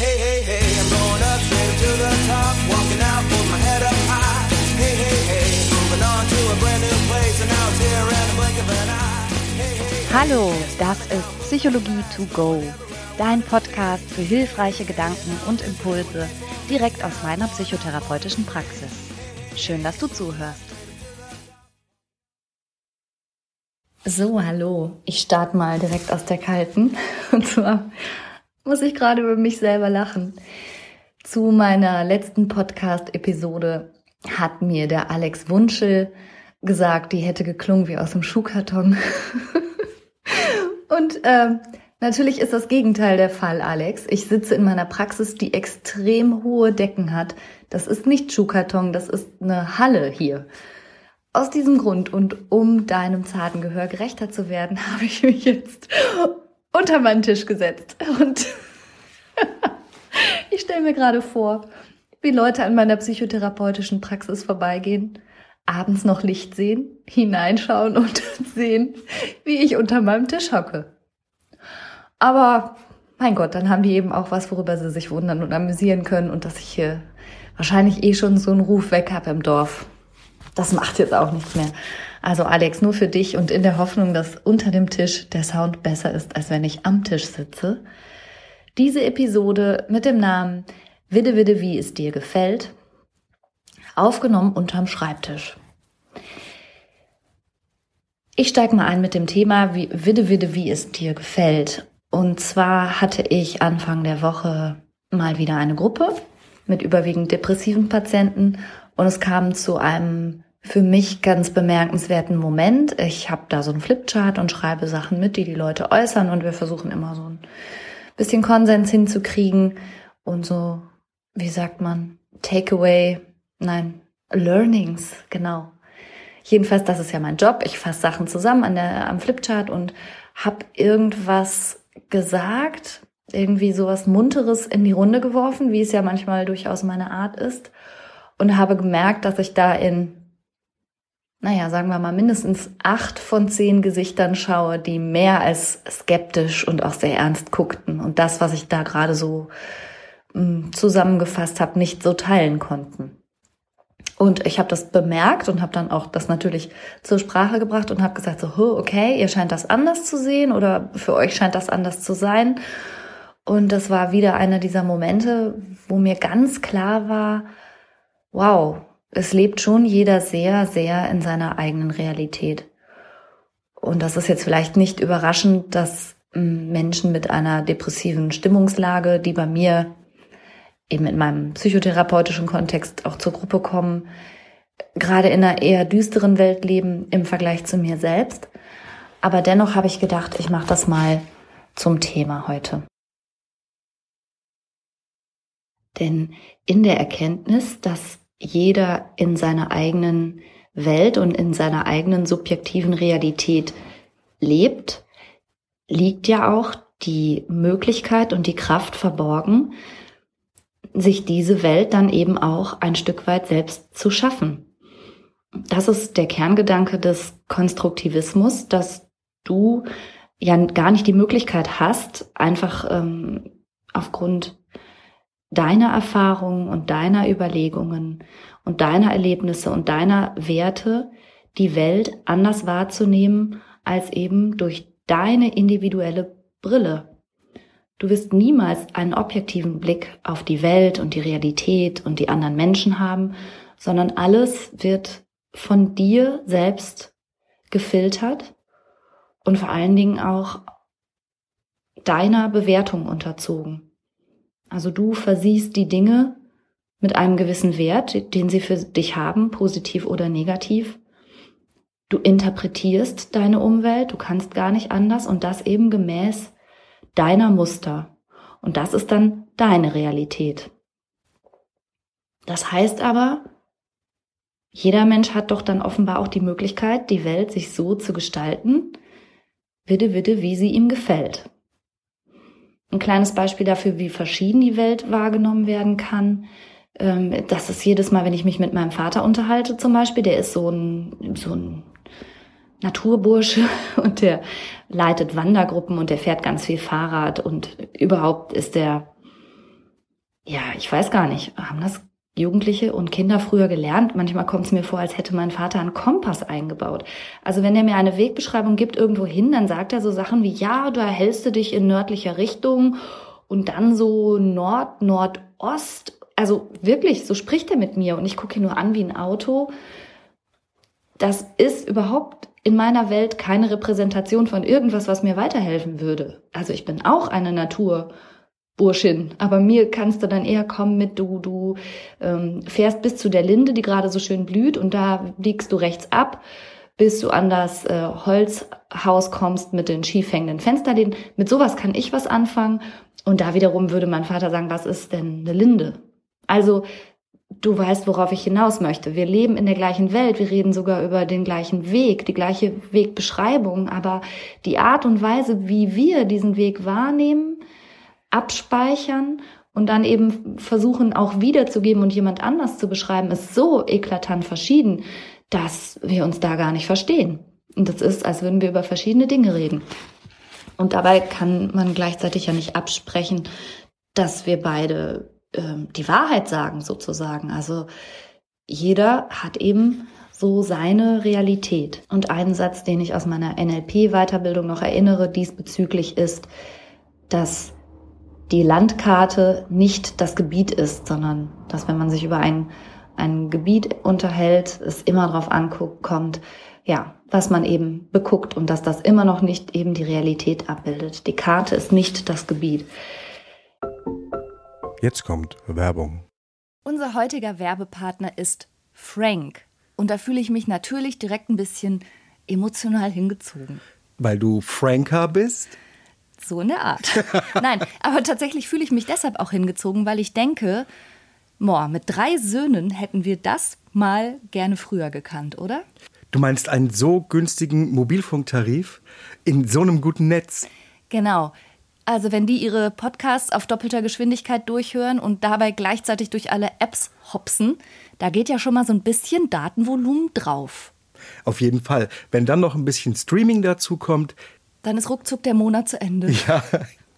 Hey, hey, hey, I'm going up straight to the top, walking out with my head up high. Hey, hey, hey, moving on to a brand new place, and now it's here in the blink of an eye. Hey, hey, hey. Hallo, das ist Psychologie to go, dein Podcast für hilfreiche Gedanken und Impulse direkt aus meiner psychotherapeutischen Praxis. Schön, dass du zuhörst. So, hallo. Ich starte mal direkt aus der kalten. Und zwar muss ich gerade über mich selber lachen. Zu meiner letzten Podcast-Episode hat mir der Alex Wunschel gesagt, die hätte geklungen wie aus dem Schuhkarton. Und ähm, natürlich ist das Gegenteil der Fall, Alex. Ich sitze in meiner Praxis, die extrem hohe Decken hat. Das ist nicht Schuhkarton, das ist eine Halle hier. Aus diesem Grund und um deinem zarten Gehör gerechter zu werden, habe ich mich jetzt unter meinen Tisch gesetzt. Und ich stelle mir gerade vor, wie Leute an meiner psychotherapeutischen Praxis vorbeigehen, abends noch Licht sehen, hineinschauen und sehen, wie ich unter meinem Tisch hocke. Aber mein Gott, dann haben die eben auch was, worüber sie sich wundern und amüsieren können und dass ich hier wahrscheinlich eh schon so einen Ruf weg habe im Dorf. Das macht jetzt auch nichts mehr. Also Alex, nur für dich und in der Hoffnung, dass unter dem Tisch der Sound besser ist, als wenn ich am Tisch sitze. Diese Episode mit dem Namen Widde Widde, wie es dir gefällt, aufgenommen unterm Schreibtisch. Ich steige mal ein mit dem Thema wie, Widde Widde, wie es dir gefällt. Und zwar hatte ich Anfang der Woche mal wieder eine Gruppe mit überwiegend depressiven Patienten und es kam zu einem für mich ganz bemerkenswerten Moment. Ich habe da so einen Flipchart und schreibe Sachen mit, die die Leute äußern und wir versuchen immer so ein bisschen Konsens hinzukriegen und so, wie sagt man, Takeaway, nein, Learnings, genau. Jedenfalls, das ist ja mein Job. Ich fasse Sachen zusammen an der, am Flipchart und habe irgendwas gesagt, irgendwie sowas Munteres in die Runde geworfen, wie es ja manchmal durchaus meine Art ist und habe gemerkt, dass ich da in, naja, sagen wir mal, mindestens acht von zehn Gesichtern schaue, die mehr als skeptisch und auch sehr ernst guckten und das, was ich da gerade so mh, hm, zusammengefasst habe, nicht so teilen konnten. Und ich habe das bemerkt und habe dann auch das natürlich zur Sprache gebracht und habe gesagt, so, okay, ihr scheint das anders zu sehen oder für euch scheint das anders zu sein. Und das war wieder einer dieser Momente, wo mir ganz klar war, wow, es lebt schon jeder sehr, sehr in seiner eigenen Realität. Und das ist jetzt vielleicht nicht überraschend, dass hm, Menschen mit einer depressiven Stimmungslage, die bei mir eben in meinem psychotherapeutischen Kontext auch zur Gruppe kommen, gerade in einer eher düsteren Welt leben im Vergleich zu mir selbst. Aber dennoch habe ich gedacht, ich mache das mal zum Thema heute. Denn in der Erkenntnis, dass jeder in seiner eigenen Welt und in seiner eigenen subjektiven Realität lebt, liegt ja auch die Möglichkeit und die Kraft verborgen, sich diese Welt dann eben auch ein Stück weit selbst zu schaffen. Das ist der Kerngedanke des Konstruktivismus, dass du ja gar nicht die Möglichkeit hast, einfach ähm, aufgrund deiner Erfahrungen und deiner Überlegungen und deiner Erlebnisse und deiner Werte die Welt anders wahrzunehmen als eben durch deine individuelle Brille. Du wirst niemals einen objektiven Blick auf die Welt und die Realität und die anderen Menschen haben, sondern alles wird von dir selbst gefiltert und vor allen Dingen auch deiner Bewertung unterzogen. Also du versiehst die Dinge mit einem gewissen Wert, den sie für dich haben, positiv oder negativ. Du interpretierst deine Umwelt, du kannst gar nicht anders und das eben gemäß deiner Muster. Und das ist dann deine Realität. Das heißt aber, jeder Mensch hat doch dann offenbar auch die Möglichkeit, die Welt sich so zu gestalten, widde, widde, wie sie ihm gefällt. Ein kleines Beispiel dafür, wie verschieden die Welt wahrgenommen werden kann. Ähm, das ist jedes Mal, wenn ich mich mit meinem Vater unterhalte zum Beispiel, der ist so ein, so ein Naturbursche und der leitet Wandergruppen und der fährt ganz viel Fahrrad und überhaupt ist der ja, ich weiß gar nicht, haben das Jugendliche und Kinder früher gelernt. Manchmal kommt es mir vor, als hätte mein Vater einen Kompass eingebaut. Also wenn er mir eine Wegbeschreibung gibt irgendwo hin, dann sagt er so Sachen wie, ja, du erhältst du dich in nördlicher Richtung und dann so Nord, Nordost. Also wirklich, so spricht er mit mir und ich gucke ihn nur an wie ein Auto. Das ist überhaupt in meiner Welt keine Repräsentation von irgendwas, was mir weiterhelfen würde. Also ich bin auch eine Natur. Burschin. Aber mir kannst du dann eher kommen mit, du, du ähm, fährst bis zu der Linde, die gerade so schön blüht und da biegst du rechts ab, bis du an das äh, Holzhaus kommst mit den schief hängenden Fensterläden. Mit sowas kann ich was anfangen. Und da wiederum würde mein Vater sagen, was ist denn eine Linde? Also du weißt, worauf ich hinaus möchte. Wir leben in der gleichen Welt, wir reden sogar über den gleichen Weg, die gleiche Wegbeschreibung, aber die Art und Weise, wie wir diesen Weg wahrnehmen, abspeichern und dann eben versuchen auch wiederzugeben und jemand anders zu beschreiben, ist so eklatant verschieden, dass wir uns da gar nicht verstehen. Und das ist, als würden wir über verschiedene Dinge reden. Und dabei kann man gleichzeitig ja nicht absprechen, dass wir beide äh, die Wahrheit sagen, sozusagen. Also jeder hat eben so seine Realität. Und ein Satz, den ich aus meiner NLP-Weiterbildung noch erinnere diesbezüglich ist, dass die Landkarte nicht das Gebiet ist, sondern dass wenn man sich über ein, ein Gebiet unterhält, es immer darauf ankommt, ja, was man eben beguckt und dass das immer noch nicht eben die Realität abbildet. Die Karte ist nicht das Gebiet. Jetzt kommt Werbung. Unser heutiger Werbepartner ist Frank. Und da fühle ich mich natürlich direkt ein bisschen emotional hingezogen. Weil du Franker bist? So in der Art. Nein, aber tatsächlich fühle ich mich deshalb auch hingezogen, weil ich denke, boah, mit drei Söhnen hätten wir das mal gerne früher gekannt, oder? Du meinst einen so günstigen Mobilfunktarif in so einem guten Netz? Genau. Also wenn die ihre Podcasts auf doppelter Geschwindigkeit durchhören und dabei gleichzeitig durch alle Apps hopsen, da geht ja schon mal so ein bisschen Datenvolumen drauf. Auf jeden Fall. Wenn dann noch ein bisschen Streaming dazu kommt, dann ist ruckzuck der Monat zu Ende. Ja.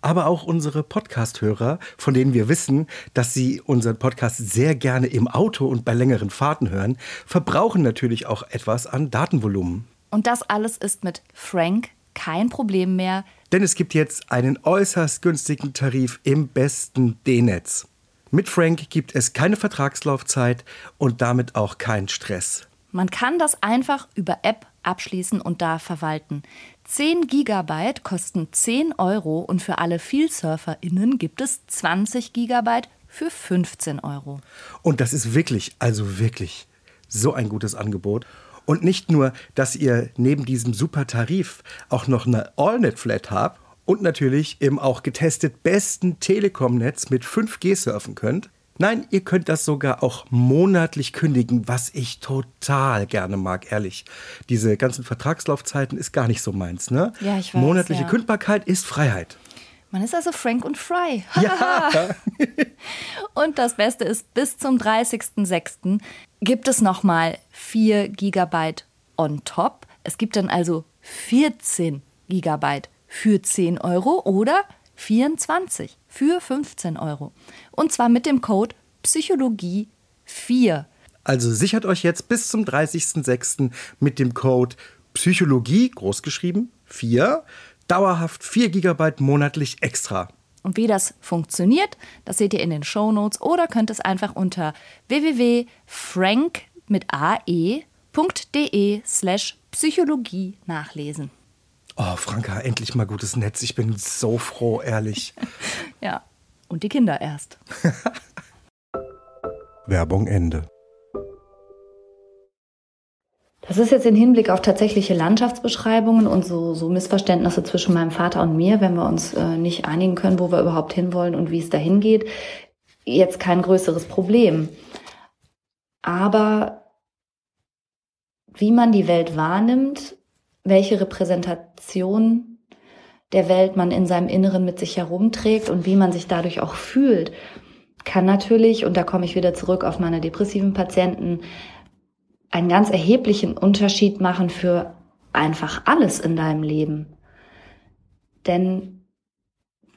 Aber auch unsere Podcast-Hörer, von denen wir wissen, dass sie unseren Podcast sehr gerne im Auto und bei längeren Fahrten hören, verbrauchen natürlich auch etwas an Datenvolumen. Und das alles ist mit Frank kein Problem mehr. Denn es gibt jetzt einen äußerst günstigen Tarif im besten D-Netz. Mit Frank gibt es keine Vertragslaufzeit und damit auch keinen Stress. Man kann das einfach über App abschließen und da verwalten. 10 Gigabyte kosten 10 Euro und für alle VielsurferInnen gibt es 20 Gigabyte für 15 Euro. Und das ist wirklich, also wirklich so ein gutes Angebot. Und nicht nur, dass ihr neben diesem super Tarif auch noch eine AllNet-Flat habt und natürlich im auch getestet besten Telekom-Netz mit 5G surfen könnt, Nein, ihr könnt das sogar auch monatlich kündigen, was ich total gerne mag, ehrlich. Diese ganzen Vertragslaufzeiten ist gar nicht so meins, ne? Ja, ich weiß. Monatliche ja. Kündbarkeit ist Freiheit. Man ist also Frank und Fry. Ja. und das Beste ist, bis zum 30.06. gibt es nochmal 4 Gigabyte on top. Es gibt dann also 14 Gigabyte für 10 Euro oder 24 für 15 Euro. Und zwar mit dem Code Psychologie 4. Also sichert euch jetzt bis zum 30.06. mit dem Code Psychologie, großgeschrieben, 4, dauerhaft 4 GB monatlich extra. Und wie das funktioniert, das seht ihr in den Shownotes oder könnt es einfach unter www.frank mit ae.de slash Psychologie nachlesen. Oh, Franka, endlich mal gutes Netz. Ich bin so froh, ehrlich. Ja, und die Kinder erst. Werbung Ende. Das ist jetzt im Hinblick auf tatsächliche Landschaftsbeschreibungen und so, so Missverständnisse zwischen meinem Vater und mir, wenn wir uns äh, nicht einigen können, wo wir überhaupt hinwollen und wie es dahin geht, jetzt kein größeres Problem. Aber wie man die Welt wahrnimmt, welche Repräsentation der Welt man in seinem Inneren mit sich herumträgt und wie man sich dadurch auch fühlt, kann natürlich, und da komme ich wieder zurück auf meine depressiven Patienten, einen ganz erheblichen Unterschied machen für einfach alles in deinem Leben. Denn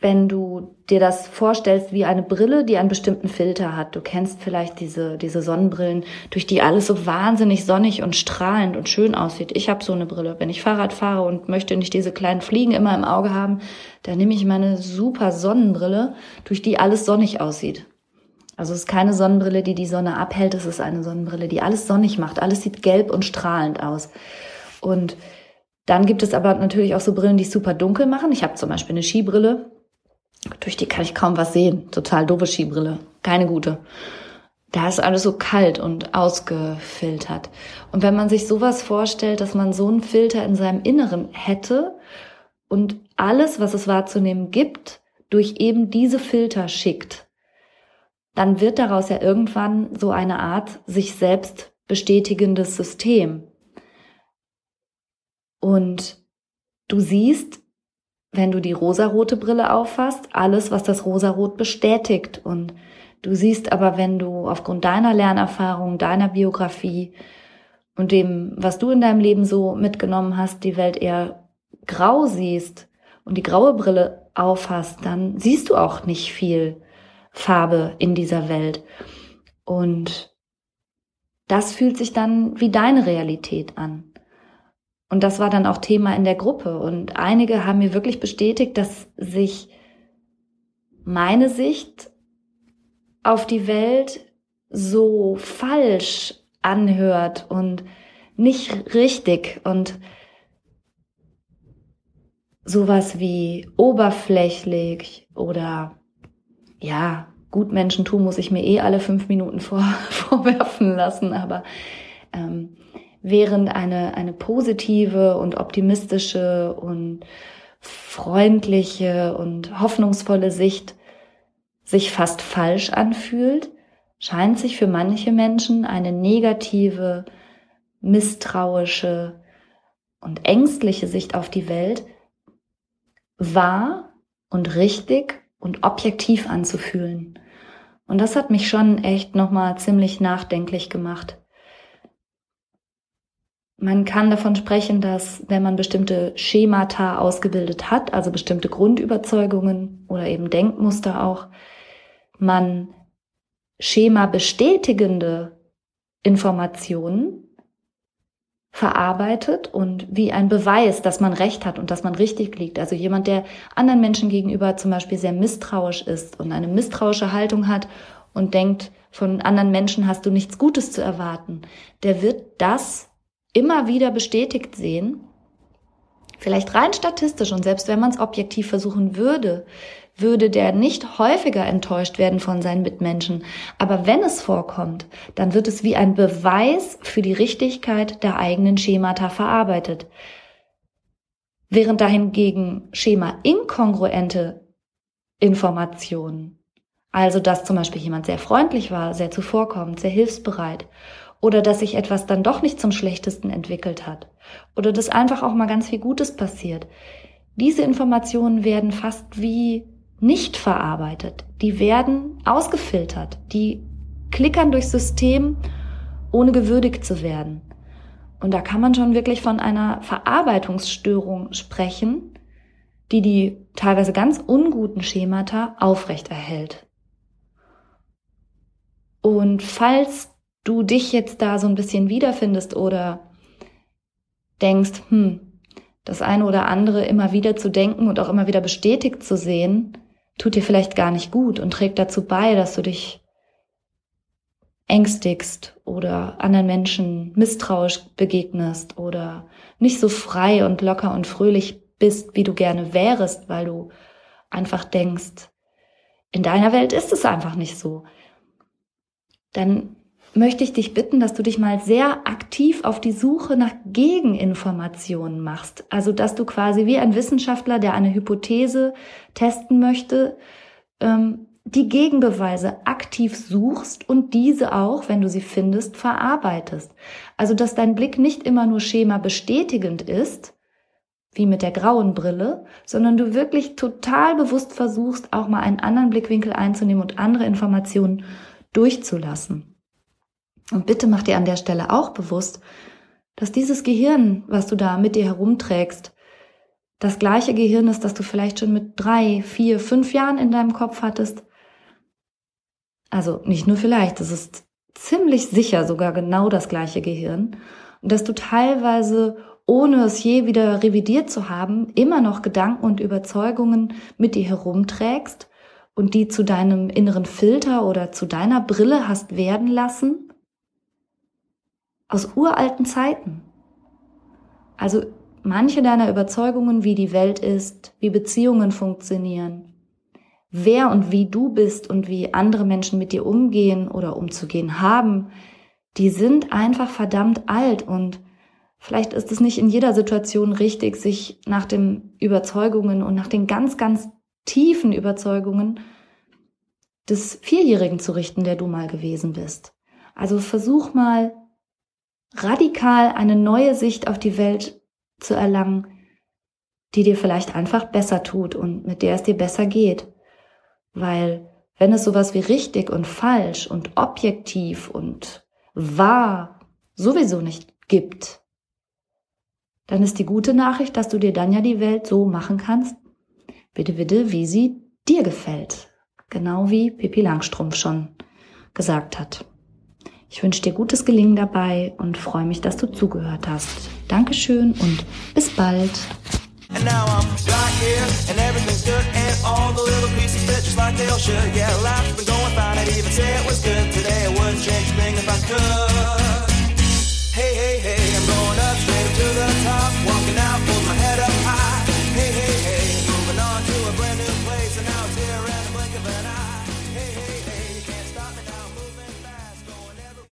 wenn du dir das vorstellst wie eine Brille, die einen bestimmten Filter hat. Du kennst vielleicht diese, diese Sonnenbrillen, durch die alles so wahnsinnig sonnig und strahlend und schön aussieht. Ich habe so eine Brille. Wenn ich Fahrrad fahre und möchte nicht diese kleinen Fliegen immer im Auge haben, dann nehme ich meine super Sonnenbrille, durch die alles sonnig aussieht. Also es ist keine Sonnenbrille, die die Sonne abhält, es ist eine Sonnenbrille, die alles sonnig macht. Alles sieht gelb und strahlend aus. Und dann gibt es aber natürlich auch so Brillen, die super dunkel machen. Ich habe zum Beispiel eine Skibrille, durch die kann ich kaum was sehen. Total doofe Skibrille. Keine gute. Da ist alles so kalt und ausgefiltert. Und wenn man sich sowas vorstellt, dass man so einen Filter in seinem Inneren hätte und alles, was es wahrzunehmen gibt, durch eben diese Filter schickt, dann wird daraus ja irgendwann so eine Art sich selbst bestätigendes System. Und du siehst, wenn du die rosarote Brille auffasst, alles, was das Rosarot bestätigt. Und du siehst aber, wenn du aufgrund deiner Lernerfahrung, deiner Biografie und dem, was du in deinem Leben so mitgenommen hast, die Welt eher grau siehst und die graue Brille aufhast, dann siehst du auch nicht viel Farbe in dieser Welt. Und das fühlt sich dann wie deine Realität an. Und das war dann auch Thema in der Gruppe. Und einige haben mir wirklich bestätigt, dass sich meine Sicht auf die Welt so falsch anhört und nicht richtig und sowas wie oberflächlich oder ja, Gutmenschentum muss ich mir eh alle fünf Minuten vor, vorwerfen lassen, aber ähm, während eine, eine positive und optimistische und freundliche und hoffnungsvolle Sicht sich fast falsch anfühlt, scheint sich für manche Menschen eine negative, misstrauische und ängstliche Sicht auf die Welt wahr und richtig und objektiv anzufühlen. Und das hat mich schon echt nochmal ziemlich nachdenklich gemacht. Man kann davon sprechen, dass wenn man bestimmte Schemata ausgebildet hat, also bestimmte Grundüberzeugungen oder eben Denkmuster auch, man Schema bestätigende Informationen verarbeitet und wie ein Beweis, dass man recht hat und dass man richtig liegt. Also jemand, der anderen Menschen gegenüber zum Beispiel sehr misstrauisch ist und eine misstrauische Haltung hat und denkt, von anderen Menschen hast du nichts Gutes zu erwarten, der wird das immer wieder bestätigt sehen, vielleicht rein statistisch und selbst wenn man es objektiv versuchen würde, würde der nicht häufiger enttäuscht werden von seinen Mitmenschen. Aber wenn es vorkommt, dann wird es wie ein Beweis für die Richtigkeit der eigenen Schemata verarbeitet. Während dahingegen Schema inkongruente Informationen, also dass zum Beispiel jemand sehr freundlich war, sehr zuvorkommend, sehr hilfsbereit oder dass sich etwas dann doch nicht zum Schlechtesten entwickelt hat oder dass einfach auch mal ganz viel Gutes passiert. Diese Informationen werden fast wie nicht verarbeitet. Die werden ausgefiltert. Die klickern durchs System, ohne gewürdigt zu werden. Und da kann man schon wirklich von einer Verarbeitungsstörung sprechen, die die teilweise ganz unguten Schemata aufrechterhält. Und falls du dich jetzt da so ein bisschen wiederfindest oder denkst, hm, das eine oder andere immer wieder zu denken und auch immer wieder bestätigt zu sehen, tut dir vielleicht gar nicht gut und trägt dazu bei, dass du dich ängstigst oder anderen Menschen misstrauisch begegnest oder nicht so frei und locker und fröhlich bist, wie du gerne wärest, weil du einfach denkst, in deiner Welt ist es einfach nicht so. Dann möchte ich dich bitten, dass du dich mal sehr aktiv auf die Suche nach Gegeninformationen machst. Also, dass du quasi wie ein Wissenschaftler, der eine Hypothese testen möchte, ähm, die Gegenbeweise aktiv suchst und diese auch, wenn du sie findest, verarbeitest. Also, dass dein Blick nicht immer nur Schema bestätigend ist, wie mit der grauen Brille, sondern du wirklich total bewusst versuchst, auch mal einen anderen Blickwinkel einzunehmen und andere Informationen durchzulassen. Und bitte mach dir an der Stelle auch bewusst, dass dieses Gehirn, was du da mit dir herumträgst, das gleiche Gehirn ist, das du vielleicht schon mit drei, vier, fünf Jahren in deinem Kopf hattest. Also nicht nur vielleicht, es ist ziemlich sicher sogar genau das gleiche Gehirn. Und dass du teilweise, ohne es je wieder revidiert zu haben, immer noch Gedanken und Überzeugungen mit dir herumträgst und die zu deinem inneren Filter oder zu deiner Brille hast werden lassen. Aus uralten Zeiten. Also manche deiner Überzeugungen, wie die Welt ist, wie Beziehungen funktionieren, wer und wie du bist und wie andere Menschen mit dir umgehen oder umzugehen haben, die sind einfach verdammt alt und vielleicht ist es nicht in jeder Situation richtig, sich nach den Überzeugungen und nach den ganz, ganz tiefen Überzeugungen des Vierjährigen zu richten, der du mal gewesen bist. Also versuch mal radikal eine neue Sicht auf die Welt zu erlangen, die dir vielleicht einfach besser tut und mit der es dir besser geht. Weil wenn es sowas wie richtig und falsch und objektiv und wahr sowieso nicht gibt, dann ist die gute Nachricht, dass du dir dann ja die Welt so machen kannst, bitte, bitte, wie sie dir gefällt. Genau wie Pippi Langstrumpf schon gesagt hat. Ich wünsche dir gutes Gelingen dabei und freue mich, dass du zugehört hast. Dankeschön und bis bald. And now I'm right here, and everything's good, and all the little pieces fit just like they all should. Yeah, life's been going fine, I'd even say it was good today. I wouldn't change a thing if I could. Hey, hey, hey, I'm going up straight to the top, walking out.